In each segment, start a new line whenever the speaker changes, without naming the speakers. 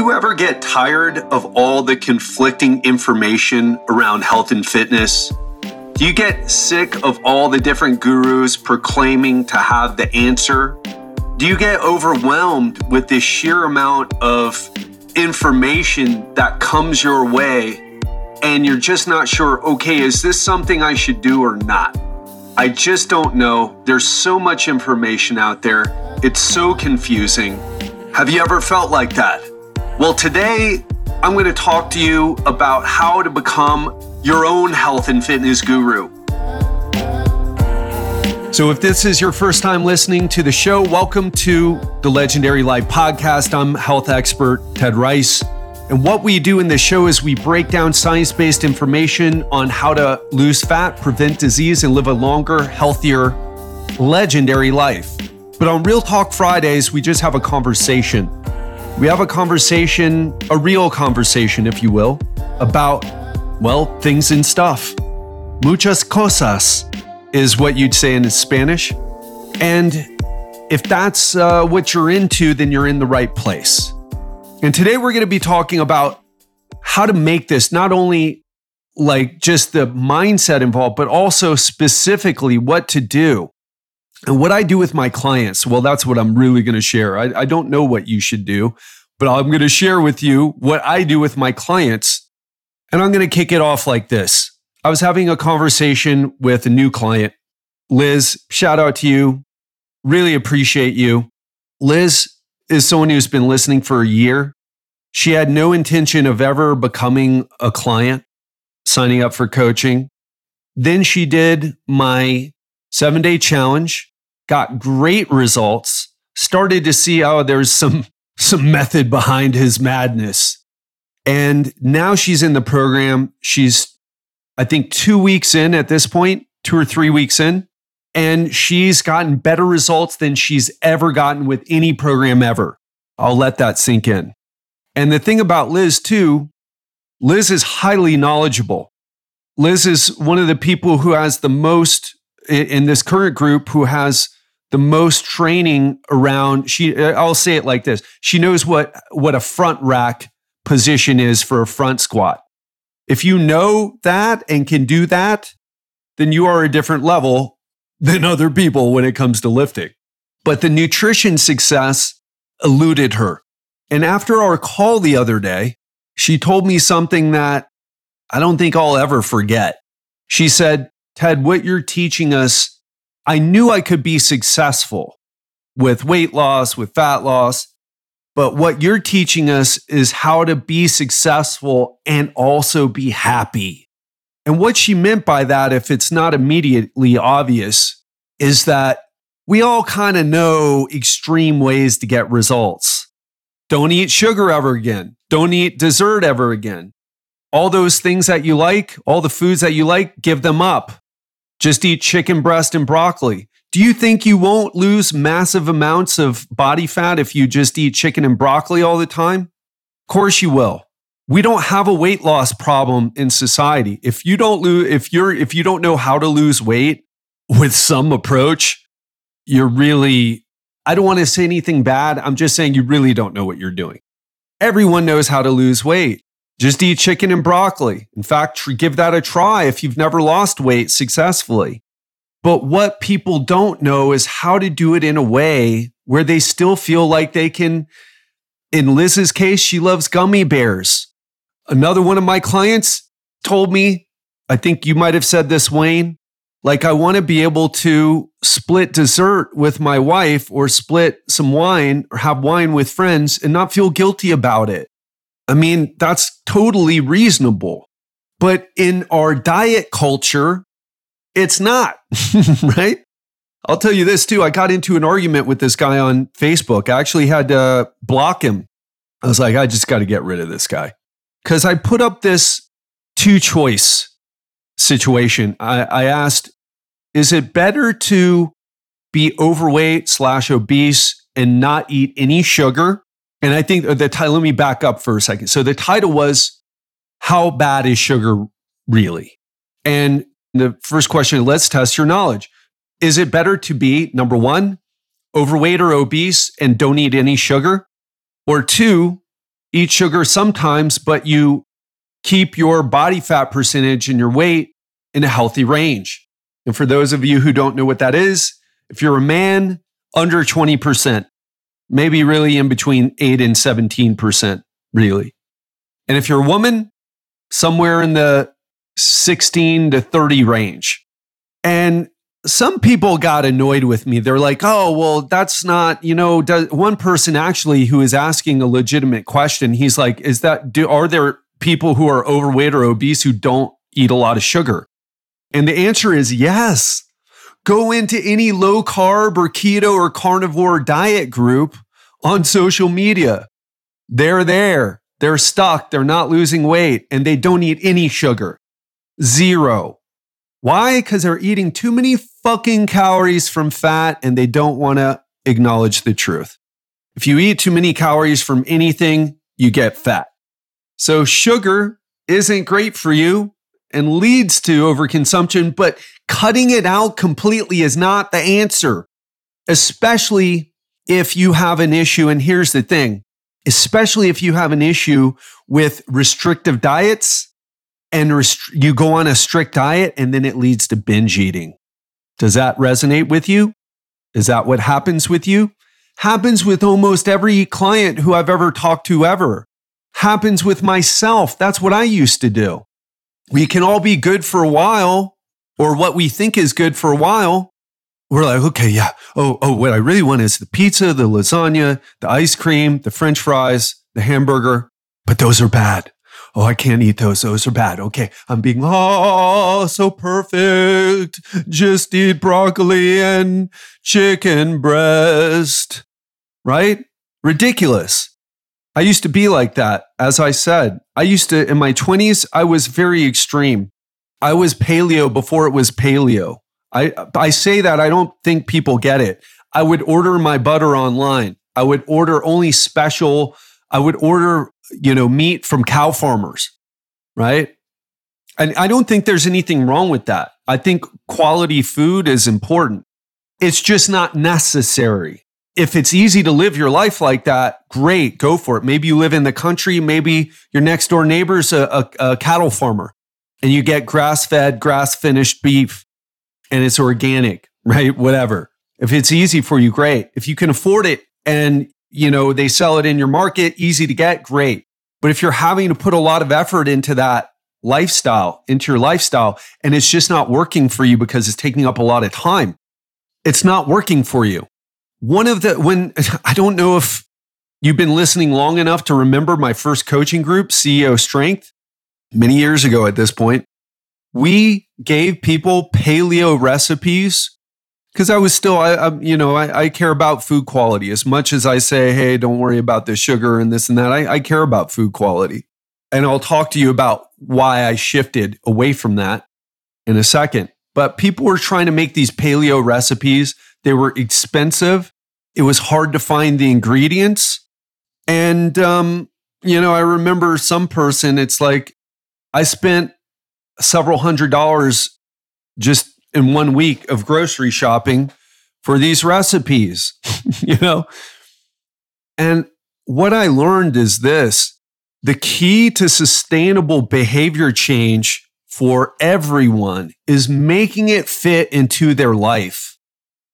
you ever get tired of all the conflicting information around health and fitness? Do you get sick of all the different gurus proclaiming to have the answer? Do you get overwhelmed with the sheer amount of information that comes your way and you're just not sure, okay, is this something I should do or not? I just don't know. There's so much information out there. It's so confusing. Have you ever felt like that? Well, today I'm going to talk to you about how to become your own health and fitness guru. So, if this is your first time listening to the show, welcome to the Legendary Life Podcast. I'm health expert Ted Ryce. And what we do in this show is we break down science based information on how to lose fat, prevent disease, and live a longer, healthier, legendary life. But on Real Talk Fridays, we just have a conversation. We have a conversation, a real conversation, if you will, about, well, things and stuff. Muchas cosas is what you'd say in Spanish. And if that's uh, what you're into, then you're in the right place. And today we're going to be talking about how to make this not only like just the mindset involved, but also specifically what to do. And what I do with my clients, well, that's what I'm really going to share. I, I don't know what you should do, but I'm going to share with you what I do with my clients. And I'm going to kick it off like this. I was having a conversation with a new client. Liz, shout out to you. Really appreciate you. Liz is someone who's been listening for a year. She had no intention of ever becoming a client, signing up for coaching. Then she did my seven day challenge, got great results, started to see oh, there's some, some method behind his madness. And now she's in the program. She's, I think, two weeks in at this point, two or three weeks in and she's gotten better results than she's ever gotten with any program ever. I'll let that sink in. And the thing about Liz, too, Liz is highly knowledgeable. Liz is one of the people who has the most in this current group who has the most training around she I'll say it like this. She knows what what a front rack position is for a front squat. If you know that and can do that, then you are a different level than other people when it comes to lifting. But the nutrition success eluded her. And after our call the other day, she told me something that I don't think I'll ever forget. She said, Ted, what you're teaching us, I knew I could be successful with weight loss, with fat loss, but what you're teaching us is how to be successful and also be happy. And what she meant by that, if it's not immediately obvious, is that we all kind of know extreme ways to get results. Don't eat sugar ever again. Don't eat dessert ever again. All those things that you like, all the foods that you like, give them up. Just eat chicken breast and broccoli. Do you think you won't lose massive amounts of body fat if you just eat chicken and broccoli all the time? Of course you will we don't have a weight loss problem in society. If you don't lose, if you're, if you don't know how to lose weight with some approach, you're really, I don't want to say anything bad. I'm just saying you really don't know what you're doing. Everyone knows how to lose weight. Just eat chicken and broccoli. In fact, give that a try if you've never lost weight successfully. But what people don't know is how to do it in a way where they still feel like they can. In Liz's case, she loves gummy bears. Another one of my clients told me, I think you might have said this, Wayne, like I want to be able to split dessert with my wife or split some wine or have wine with friends and not feel guilty about it. I mean, that's totally reasonable. But in our diet culture, it's not, right? I'll tell you this too. I got into an argument with this guy on Facebook. I actually had to block him. I was like, I just got to get rid of this guy because I put up this two choice situation. I, I asked, is it better to be overweight slash obese and not eat any sugar? And I think uh, the title, let me back up for a second. So the title was, How bad is sugar really? And the first question, let's test your knowledge. Is it better to be number one, overweight or obese and don't eat any sugar? Or two, eat sugar sometimes, but you keep your body fat percentage and your weight in a healthy range. And for those of you who don't know what that is, if you're a man, under 20%, maybe really in between 8 and 17%, really. And if you're a woman, somewhere in the 16 to 30 range. And some people got annoyed with me. They're like, oh, well, that's not, you know, does, one person actually who is asking a legitimate question, he's like, is that, do, are there people who are overweight or obese who don't eat a lot of sugar? And the answer is yes. Go into any low carb or keto or carnivore diet group on social media. They're there. They're stuck. They're not losing weight and they don't eat any sugar. Zero. Why? Because they're eating too many fucking calories from fat and they don't want to acknowledge the truth. If you eat too many calories from anything, you get fat. So sugar isn't great for you and leads to overconsumption, but cutting it out completely is not the answer, especially if you have an issue. And here's the thing, especially if you have an issue with restrictive diets and rest- you go on a strict diet and then it leads to binge eating. Does that resonate with you? Is that what happens with you? Happens with almost every client who I've ever talked to ever. Happens with myself. That's what I used to do. We can all be good for a while or what we think is good for a while. We're like, okay, yeah. Oh, oh, what I really want is the pizza, the lasagna, the ice cream, the french fries, the hamburger, but those are bad oh, I can't eat those. Those are bad. Okay. I'm being, oh, so perfect. Just eat broccoli and chicken breast. Right? Ridiculous. I used to be like that. As I said, I used to, in my 20s, I was very extreme. I was paleo before it was paleo. I, I say that I don't think people get it. I would order my butter online. I would order only special. I would order you know, meat from cow farmers, right? And I don't think there's anything wrong with that. I think quality food is important. It's just not necessary. If it's easy to live your life like that, great, go for it. Maybe you live in the country. Maybe your next door neighbor's a, a, a cattle farmer and you get grass fed, grass finished beef and it's organic, right? Whatever. If it's easy for you, great. If you can afford it and you know, they sell it in your market, easy to get, great. But if you're having to put a lot of effort into that lifestyle, into your lifestyle, and it's just not working for you because it's taking up a lot of time, it's not working for you. One of the, when I don't know if you've been listening long enough to remember my first coaching group, CEO Strength, many years ago at this point, we gave people paleo recipes because I was still, I, I you know, I, I, care about food quality as much as I say, hey, don't worry about the sugar and this and that. I, I care about food quality, and I'll talk to you about why I shifted away from that in a second. But people were trying to make these paleo recipes. They were expensive. It was hard to find the ingredients, and um, you know, I remember some person. It's like I spent several hundred dollars just in one week of grocery shopping for these recipes, you know? And what I learned is this the key to sustainable behavior change for everyone is making it fit into their life.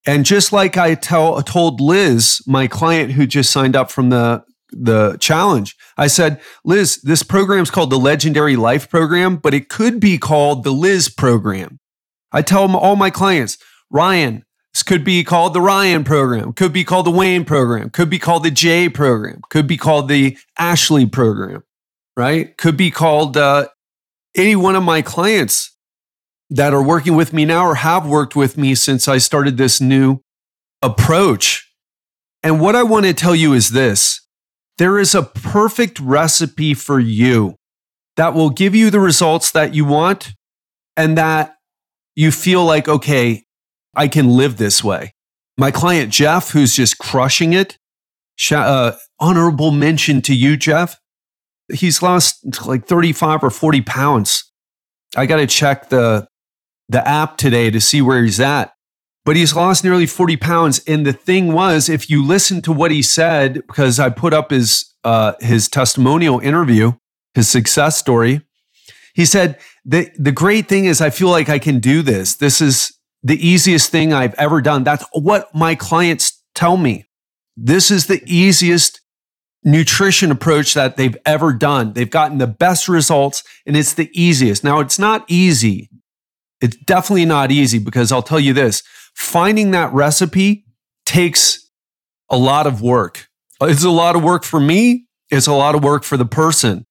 And just like I tell, told Liz, my client who just signed up from the, the challenge, I said, Liz, this program is called the Legendary Life Program, but it could be called the Liz Program. I tell all my clients, Ryan, this could be called the Ryan program, could be called the Wayne program, could be called the Jay program, could be called the Ashley program, right? Could be called uh, any one of my clients that are working with me now or have worked with me since I started this new approach. And what I want to tell you is this there is a perfect recipe for you that will give you the results that you want and that you feel like, okay, I can live this way. My client, Jeff, who's just crushing it, uh, honorable mention to you, Jeff. He's lost like 35 or 40 pounds. I got to check the, the app today to see where he's at. But he's lost nearly 40 pounds. And the thing was, if you listen to what he said, because I put up his uh, his testimonial interview, his success story. He said, the, the great thing is I feel like I can do this. This is the easiest thing I've ever done. That's what my clients tell me. This is the easiest nutrition approach that they've ever done. They've gotten the best results and it's the easiest. Now, it's not easy. It's definitely not easy because I'll tell you this finding that recipe takes a lot of work. It's a lot of work for me. It's a lot of work for the person.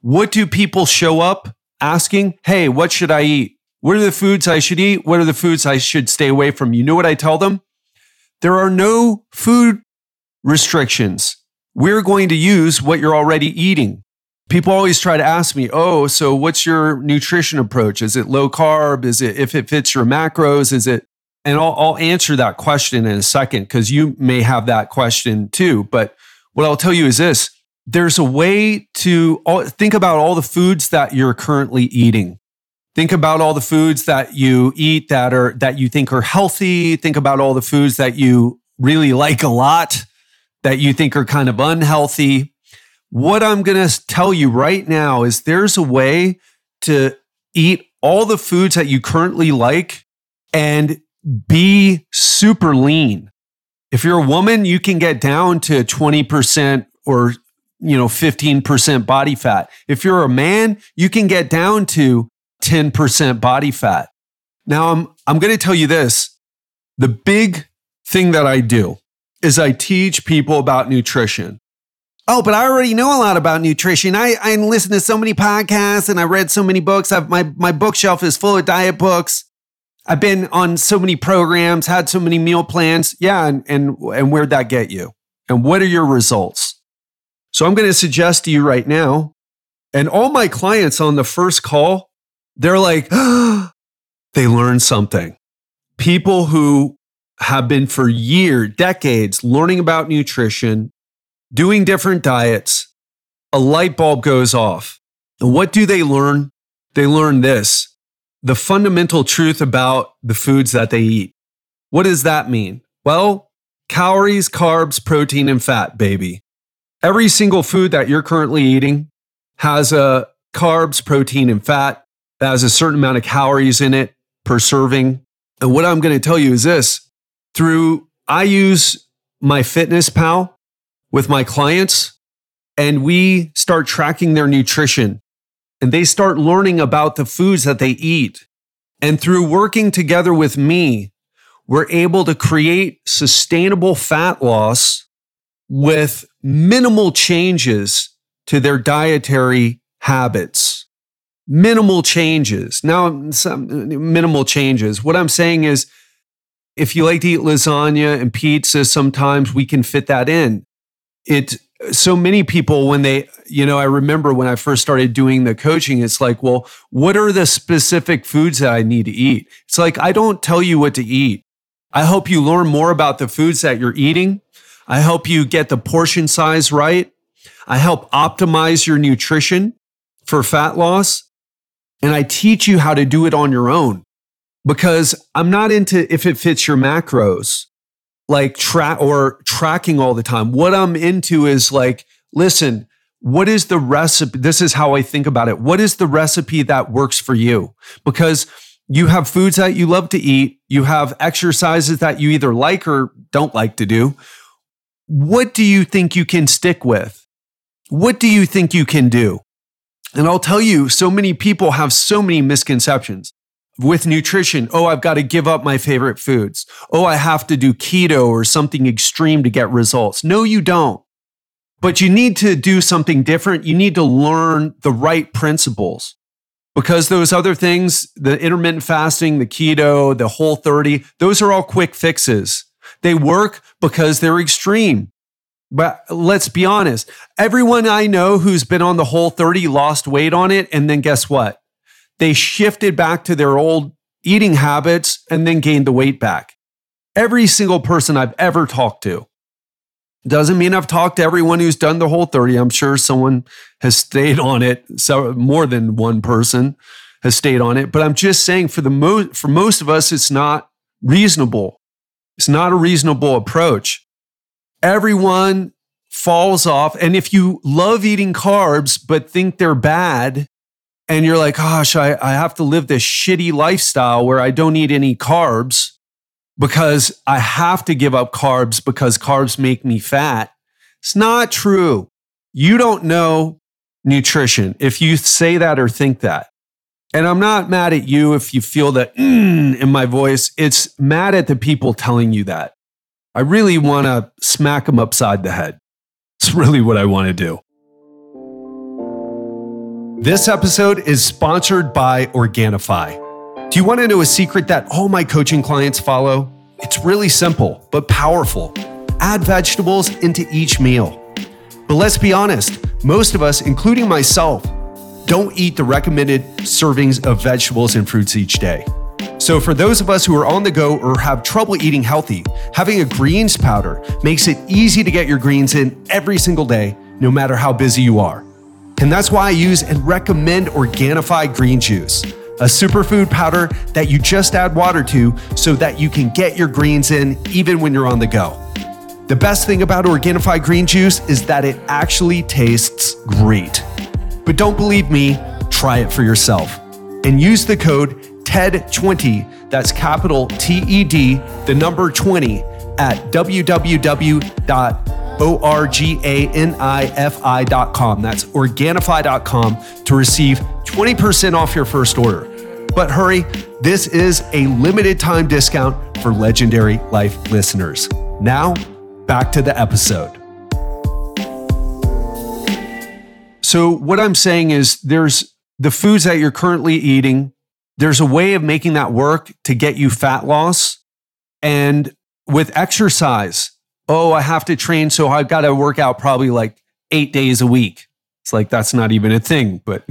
What do people show up asking? Hey, what should I eat? What are the foods I should eat? What are the foods I should stay away from? You know what I tell them? There are no food restrictions. We're going to use what you're already eating. People always try to ask me, oh, so what's your nutrition approach? Is it low carb? Is it if it fits your macros? Is it? And I'll, I'll answer that question in a second because you may have that question too. But what I'll tell you is this there's a way to think about all the foods that you're currently eating. Think about all the foods that you eat that are that you think are healthy. Think about all the foods that you really like a lot that you think are kind of unhealthy. What I'm going to tell you right now is there's a way to eat all the foods that you currently like and be super lean. If you're a woman, you can get down to 20% or you know 15% body fat. If you're a man, you can get down to 10% body fat. Now I'm I'm going to tell you this. The big thing that I do is I teach people about nutrition. Oh, but I already know a lot about nutrition. I, I listen to so many podcasts and I read so many books. I've, my, my bookshelf is full of diet books. I've been on so many programs, had so many meal plans. Yeah. And, and, and where'd that get you? And what are your results? So I'm going to suggest to you right now, and all my clients on the first call, they're like, oh, they learned something. People who have been for years, decades, learning about nutrition, doing different diets, a light bulb goes off. And what do they learn? They learn this the fundamental truth about the foods that they eat. What does that mean? Well, calories, carbs, protein, and fat, baby. Every single food that you're currently eating has a carbs, protein, and fat that has a certain amount of calories in it per serving. And what I'm going to tell you is this through I use MyFitnessPal with my clients and we start tracking their nutrition and they start learning about the foods that they eat. And through working together with me, we're able to create sustainable fat loss with minimal changes to their dietary habits. Minimal changes. Now, some minimal changes. What I'm saying is, if you like to eat lasagna and pizza, sometimes we can fit that in. It so many people when they, you know, I remember when I first started doing the coaching, it's like, well, what are the specific foods that I need to eat? It's like I don't tell you what to eat. I hope you learn more about the foods that you're eating. I help you get the portion size right. I help optimize your nutrition for fat loss. And I teach you how to do it on your own because I'm not into if it fits your macros, like track or tracking all the time. What I'm into is like, listen, what is the recipe? This is how I think about it. What is the recipe that works for you? Because you have foods that you love to eat. You have exercises that you either like or don't like to do. What do you think you can stick with? What do you think you can do? And I'll tell you, so many people have so many misconceptions with nutrition, oh, I've got to give up my favorite foods. Oh, I have to do keto or something extreme to get results. No, you don't. But you need to do something different. You need to learn the right principles because those other things, the intermittent fasting, the keto, the whole 30, those are all quick fixes. They work because they're extreme. But let's be honest. Everyone I know who's been on the whole 30 lost weight on it. And then guess what? They shifted back to their old eating habits and then gained the weight back. Every single person I've ever talked to. Doesn't mean I've talked to everyone who's done the whole 30. I'm sure someone has stayed on it. So more than one person has stayed on it. But I'm just saying for the most for most of us, it's not reasonable. It's not a reasonable approach. Everyone falls off. And if you love eating carbs, but think they're bad, and you're like, gosh, I, I have to live this shitty lifestyle where I don't eat any carbs because I have to give up carbs because carbs make me fat. It's not true. You don't know nutrition if you say that or think that. And I'm not mad at you if you feel that mm, in my voice. It's mad at the people telling you that. I really want to smack them upside the head. It's really what I want to do. This episode is sponsored by Organifi. Do you want to know a secret that all my coaching clients follow? It's really simple, but powerful. Add vegetables into each meal. But let's be honest, most of us, including myself, don't eat the recommended servings of vegetables and fruits each day. So, for those of us who are on the go or have trouble eating healthy, having a greens powder makes it easy to get your greens in every single day, no matter how busy you are. And that's why I use and recommend Organifi Green Juice, a superfood powder that you just add water to so that you can get your greens in even when you're on the go. The best thing about Organifi Green Juice is that it actually tastes great. But don't believe me, try it for yourself. And use the code TED20, that's capital T E D, the number 20, at www O-R-G-A-N-I-F-I.com. That's Organifi.com to receive 20% off your first order. But hurry, this is a limited time discount for Legendary Life listeners. Now, back to the episode. So, what I'm saying is there's the foods that you're currently eating, there's a way of making that work to get you fat loss. And with exercise, oh, I have to train, so I've got to work out probably like eight days a week. It's like that's not even a thing, but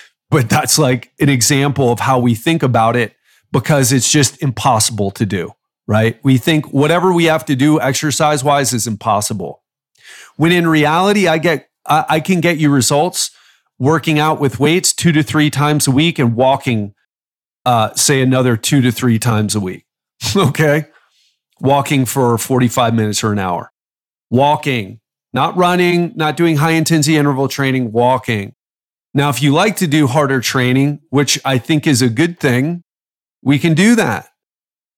but that's like an example of how we think about it because it's just impossible to do, right? We think whatever we have to do exercise wise is impossible. When in reality, I get I, I can get you results working out with weights two to three times a week and walking, uh, say another two to three times a week. okay walking for 45 minutes or an hour. Walking, not running, not doing high intensity interval training, walking. Now, if you like to do harder training, which I think is a good thing, we can do that.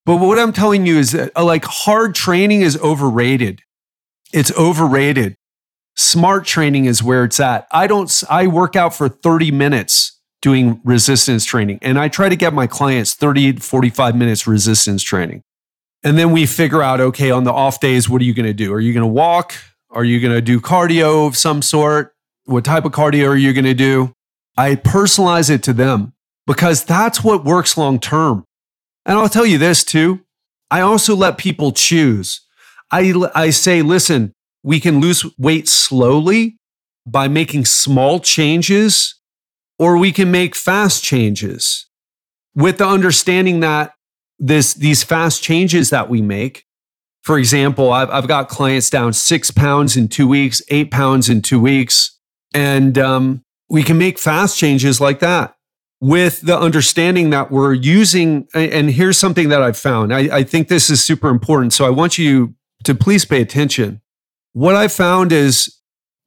But what I'm telling you is that uh, like hard training is overrated. It's overrated. Smart training is where it's at. I don't, I work out for 30 minutes doing resistance training and I try to get my clients 30 45 minutes resistance training. And then we figure out, okay, on the off days, what are you going to do? Are you going to walk? Are you going to do cardio of some sort? What type of cardio are you going to do? I personalize it to them because that's what works long term. And I'll tell you this too. I also let people choose. I, I say, listen, we can lose weight slowly by making small changes, or we can make fast changes with the understanding that this these fast changes that we make. For example, I've, I've got clients down six pounds in two weeks, eight pounds in two weeks, and um, we can make fast changes like that with the understanding that we're using. And here's something that I've found. I, I think this is super important. So I want you to please pay attention. What I found is,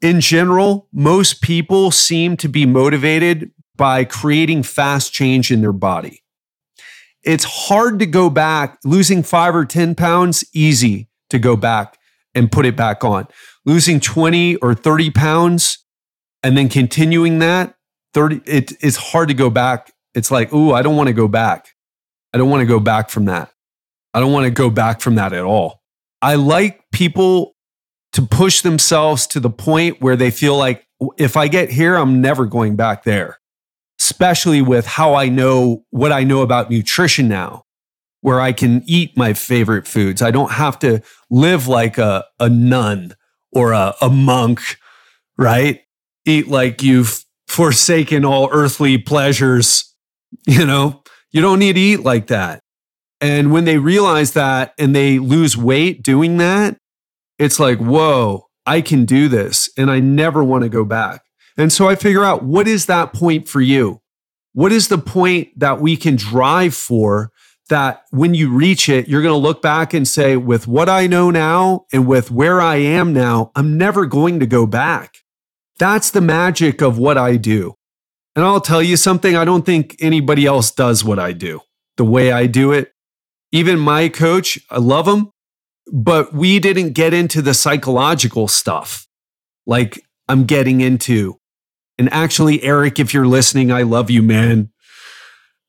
in general, most people seem to be motivated by creating fast change in their body it's hard to go back. Losing five or 10 pounds, easy to go back and put it back on. Losing 20 or 30 pounds and then continuing that, 30, it, it's hard to go back. It's like, ooh, I don't want to go back. I don't want to go back from that. I don't want to go back from that at all. I like people to push themselves to the point where they feel like if I get here, I'm never going back there especially with how I know what I know about nutrition now, where I can eat my favorite foods. I don't have to live like a, a nun or a, a monk, right? Eat like you've forsaken all earthly pleasures. You know, you don't need to eat like that. And when they realize that and they lose weight doing that, it's like, whoa, I can do this. And I never want to go back. And so I figure out what is that point for you? What is the point that we can drive for that when you reach it, you're going to look back and say, with what I know now and with where I am now, I'm never going to go back. That's the magic of what I do. And I'll tell you something, I don't think anybody else does what I do the way I do it. Even my coach, I love him, but we didn't get into the psychological stuff like I'm getting into. And actually, Eric, if you're listening, I love you, man.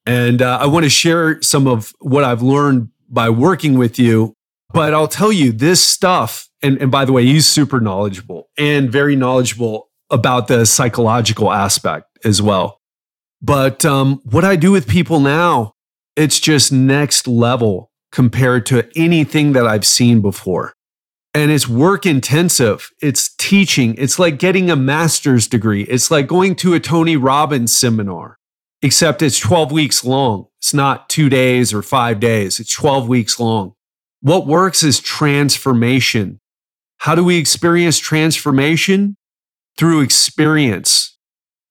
And uh, I want to share some of what I've learned by working with you. But I'll tell you this stuff. And, and by the way, he's super knowledgeable and very knowledgeable about the psychological aspect as well. But um, what I do with people now, it's just next level compared to anything that I've seen before. And it's work intensive. It's teaching. It's like getting a master's degree. It's like going to a Tony Robbins seminar except it's 12 weeks long. It's not two days or five days, it's 12 weeks long. What works is transformation. How do we experience transformation? Through experience.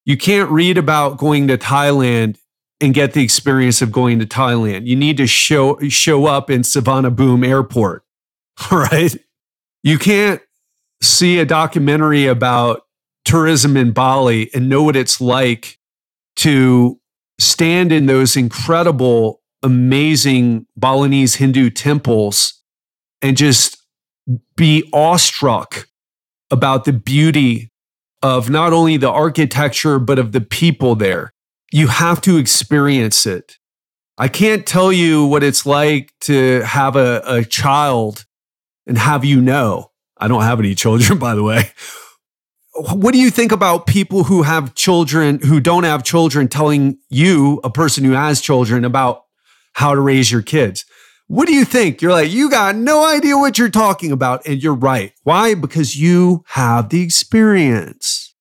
You can't read about going to Thailand and get the experience of going to Thailand. You need to show, show up in Suvarnabhumi Airport, right? You can't see a documentary about tourism in Bali and know what it's like to stand in those incredible, amazing Balinese Hindu temples and just be awestruck about the beauty of not only the architecture, but of the people there. You have to experience it. I can't tell you what it's like to have a, a child and have you know. I don't have any children, by the way what do you think about people who have children who don't have children telling you, a person who has children, about how to raise your kids? What do you think? You're like, you got no idea what you're talking about. And you're right. Why? Because you have the experience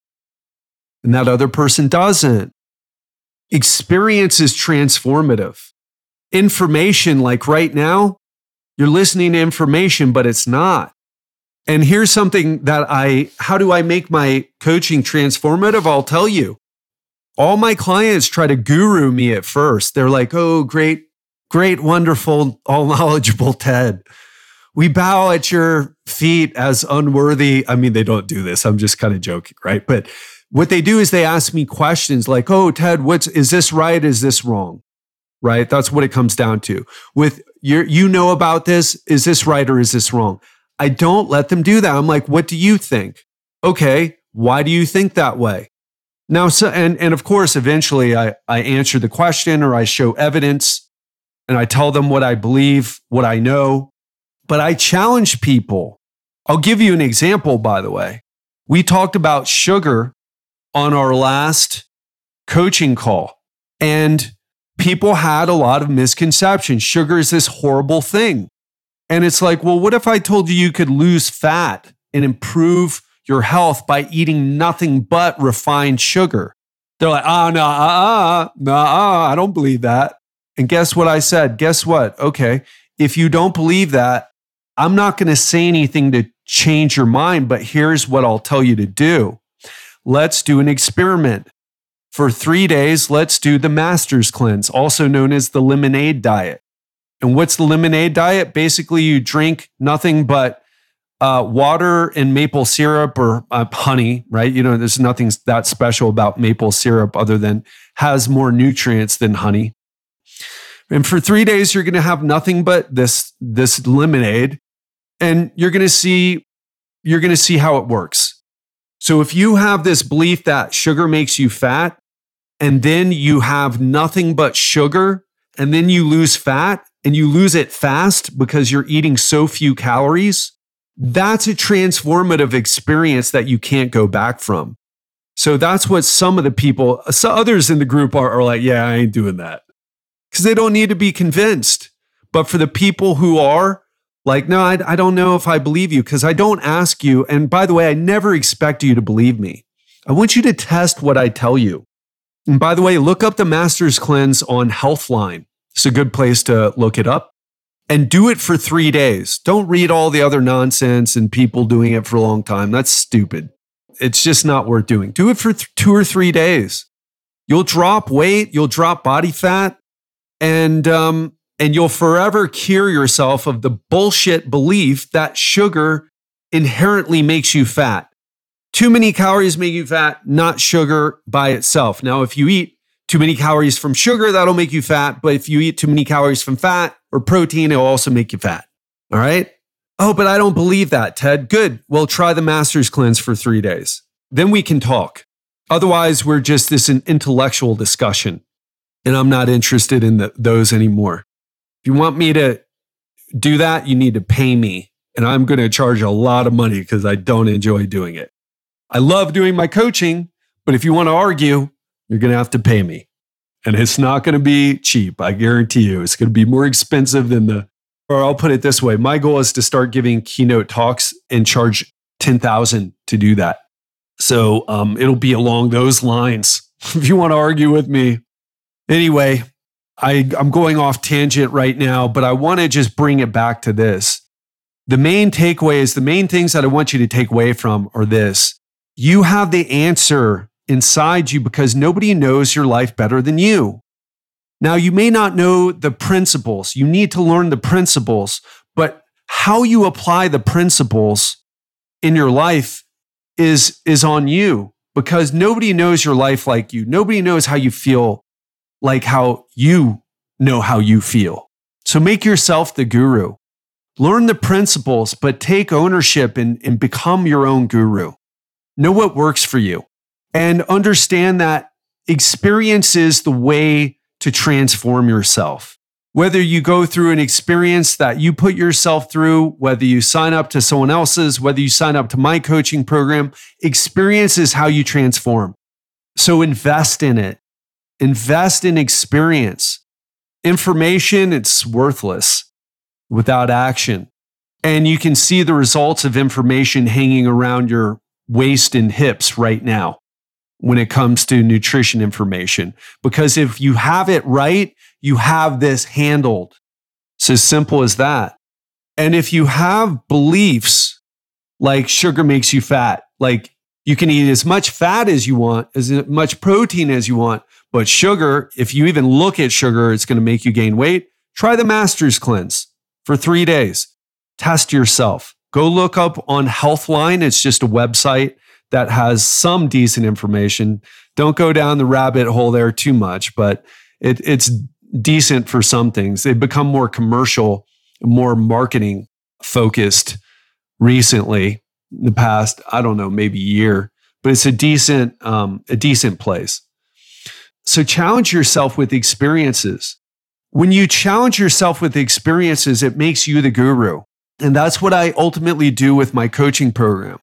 and that other person doesn't. Experience is transformative. Information, like right now, you're listening to information, but it's not. And here's something that I, how do I make my coaching transformative? I'll tell you. All my clients try to guru me at first. They're like, oh, great, great, wonderful, all knowledgeable Ted. We bow at your feet as unworthy. I mean, they don't do this. I'm just kind of joking, right? But what they do is they ask me questions like, oh, Ted, what's, is this right? Is this wrong? Right? That's what it comes down to. With your, you know about this. Is this right or is this wrong? I don't let them do that. I'm like, what do you think? Okay, why do you think that way? Now, so, and, and of course, eventually I, I answer the question or I show evidence and I tell them what I believe, what I know, but I challenge people. I'll give you an example, by the way. We talked about sugar on our last coaching call, and people had a lot of misconceptions. Sugar is this horrible thing. And it's like, well, what if I told you you could lose fat and improve your health by eating nothing but refined sugar? They're like, oh, no, uh, no, uh, I don't believe that. And guess what I said? Guess what? Okay. If you don't believe that, I'm not going to say anything to change your mind, but here's what I'll tell you to do. Let's do an experiment. For three days, let's do the master's cleanse, also known as the lemonade diet. And what's the lemonade diet? Basically, you drink nothing but uh, water and maple syrup or uh, honey, right? You know, there's nothing that special about maple syrup other than has more nutrients than honey. And for three days, you're going to have nothing but this this lemonade, and you're going to see you're going to see how it works. So if you have this belief that sugar makes you fat, and then you have nothing but sugar, and then you lose fat, and you lose it fast because you're eating so few calories, that's a transformative experience that you can't go back from. So that's what some of the people, so others in the group are, are like, yeah, I ain't doing that because they don't need to be convinced. But for the people who are like, no, I, I don't know if I believe you because I don't ask you. And by the way, I never expect you to believe me. I want you to test what I tell you. And by the way, look up the Master's Cleanse on Healthline. It's a good place to look it up and do it for three days. Don't read all the other nonsense and people doing it for a long time. That's stupid. It's just not worth doing. Do it for th- two or three days. You'll drop weight, you'll drop body fat, and um, And you'll forever cure yourself of the bullshit belief that sugar inherently makes you fat. Too many calories make you fat, not sugar by itself. Now, if you eat too many calories from sugar, that'll make you fat. But if you eat too many calories from fat or protein, it'll also make you fat. All right. Oh, but I don't believe that, Ted. Good. Well, try the master's cleanse for three days. Then we can talk. Otherwise, we're just this an intellectual discussion. And I'm not interested in the, those anymore. If you want me to do that, you need to pay me. And I'm going to charge a lot of money because I don't enjoy doing it. I love doing my coaching, but if you want to argue, you're going to have to pay me. And it's not going to be cheap. I guarantee you. It's going to be more expensive than the, or I'll put it this way. My goal is to start giving keynote talks and charge 10,000 to do that. So um, it'll be along those lines. if you want to argue with me. Anyway, I, I'm going off tangent right now, but I want to just bring it back to this. The main takeaways, the main things that I want you to take away from are this. You have the answer inside you because nobody knows your life better than you. Now, you may not know the principles. You need to learn the principles, but how you apply the principles in your life is, is on you because nobody knows your life like you. Nobody knows how you feel like how you know how you feel. So make yourself the guru. Learn the principles, but take ownership and, and become your own guru. Know what works for you and understand that experience is the way to transform yourself. Whether you go through an experience that you put yourself through, whether you sign up to someone else's, whether you sign up to my coaching program, experience is how you transform. So invest in it. Invest in experience. Information, it's worthless without action. And you can see the results of information hanging around your waist and hips right now when it comes to nutrition information. Because if you have it right, you have this handled. It's as simple as that. And if you have beliefs like sugar makes you fat, like you can eat as much fat as you want, as much protein as you want, but sugar, if you even look at sugar, it's going to make you gain weight. Try the Master's Cleanse for three days. Test yourself. Go look up on Healthline. It's just a website that has some decent information. Don't go down the rabbit hole there too much, but it, it's decent for some things. They've become more commercial, more marketing focused recently. In the past, I don't know, maybe year, but it's a decent, um, a decent place. So challenge yourself with experiences. When you challenge yourself with experiences, it makes you the guru. And that's what I ultimately do with my coaching program.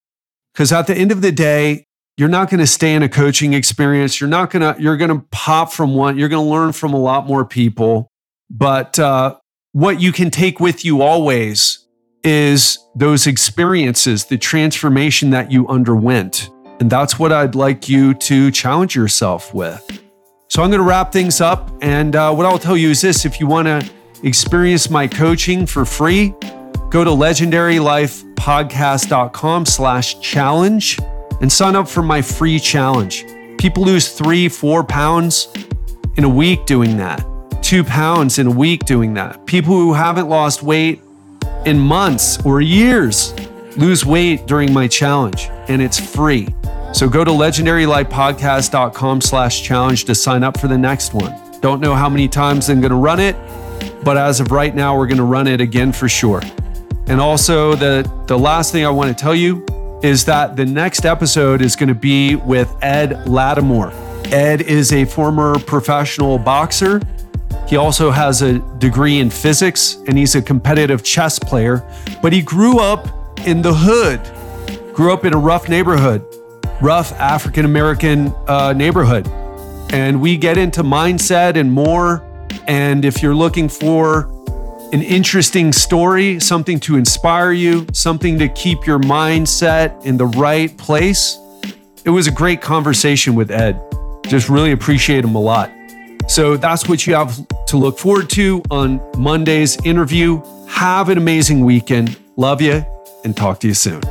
Because at the end of the day, you're not going to stay in a coaching experience. You're not going to, you're going to pop from one. You're going to learn from a lot more people. But uh, what you can take with you always is those experiences, the transformation that you underwent. And that's what I'd like you to challenge yourself with. So I'm going to wrap things up. And uh, what I'll tell you is this if you want to experience my coaching for free, go to legendarylifepodcast.com slash challenge and sign up for my free challenge. People lose three, four pounds in a week doing that, two pounds in a week doing that. People who haven't lost weight in months or years lose weight during my challenge, and it's free. So go to legendarylifepodcast.com slash challenge to sign up for the next one. Don't know how many times I'm going to run it, but as of right now, we're going to run it again for sure. And also, the, the last thing I want to tell you is that the next episode is going to be with Ed Latimore. Ed is a former professional boxer. He also has a degree in physics and he's a competitive chess player, but he grew up in the hood, grew up in a rough neighborhood, rough African American uh, neighborhood. And we get into mindset and more. And if you're looking for an interesting story, something to inspire you, something to keep your mindset in the right place. It was a great conversation with Ed. Just really appreciate him a lot. So that's what you have to look forward to on Monday's interview. Have an amazing weekend. Love you and talk to you soon.